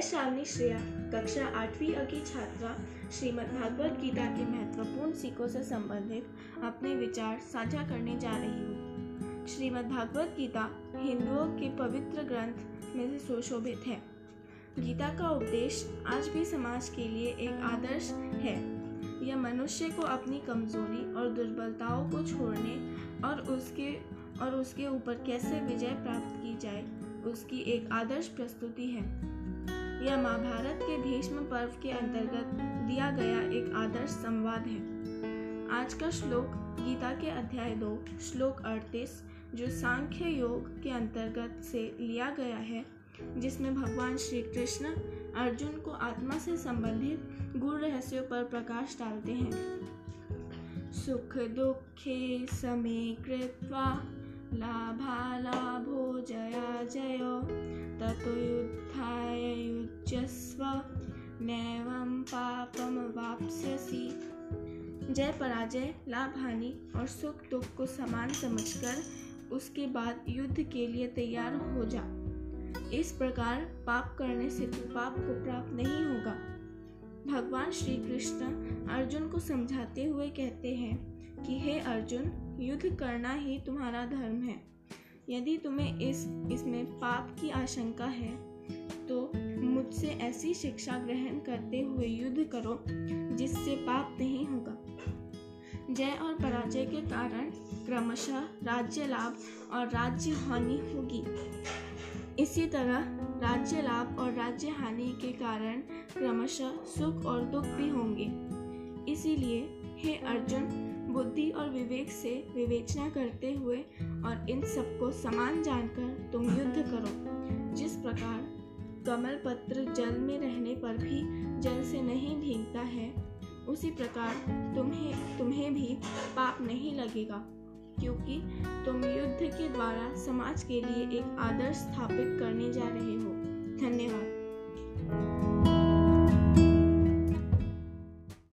श्रावणी श्रेया, कक्षा आठवीं की छात्रा, श्रीमद् भागवत गीता के महत्वपूर्ण सीखों से संबंधित अपने विचार साझा करने जा रही हूँ। श्रीमद् भागवत गीता हिंदुओं के पवित्र ग्रंथ में से सुशोभित है। गीता का उपदेश आज भी समाज के लिए एक आदर्श है। यह मनुष्य को अपनी कमज़ोरी और दुर्बलताओं को छोड़ने और उसके और उसके ऊपर कैसे विजय प्राप्त की जाए, उसकी एक आदर्श प्रस्तुति है। यह महाभारत के भीष्म पर्व के अंतर्गत दिया गया एक आदर्श संवाद है। आज का श्लोक गीता के अध्याय दो, श्लोक अड़तीस, जो सांख्य योग के अंतर्गत से लिया गया है, जिसमें भगवान श्री कृष्ण अर्जुन को आत्मा से संबंधित गुण रहस्यों पर प्रकाश डालते हैं। सुख दुखे समय कृत्वा लाभा लाभो जया जयो, ततो युज्यस्व नैवं पापम वाप्स्यसि। जय पराजय, लाभ, हानि और सुख, दुख को समान समझकर उसके बाद युद्ध के लिए तैयार हो जा। इस प्रकार पाप करने से तू पाप को प्राप्त नहीं होगा। भगवान श्री कृष्ण अर्जुन को समझाते हुए कहते हैं कि, हे अर्जुन, युद्ध करना ही तुम्हारा धर्म है। यदि तुम्हें इस, इसमें पाप की आशंका है तो मुझसे ऐसी शिक्षा ग्रहण करते हुए युद्ध करो, जिससे पाप नहीं होगा। जय और पराजय के कारण क्रमशः राज्य लाभ और राज्य हानि होगी। इसी तरह राज्य लाभ और राज्य हानि के कारण क्रमशः सुख और दुख भी होंगे। इसीलिए हे अर्जुन, बुद्धि और विवेक से विवेचना करते हुए और इन सबको समान जानकर तुम युद्ध करो, जिस प्रकार कमल पत्र जल में रहने पर भी जल से नहीं भीगता है। उसी प्रकार तुम्हें तुम्हें भी पाप नहीं लगेगा, क्योंकि तुम युद्ध के द्वारा समाज के लिए एक आदर्श स्थापित करने जा रहे हो। धन्यवाद।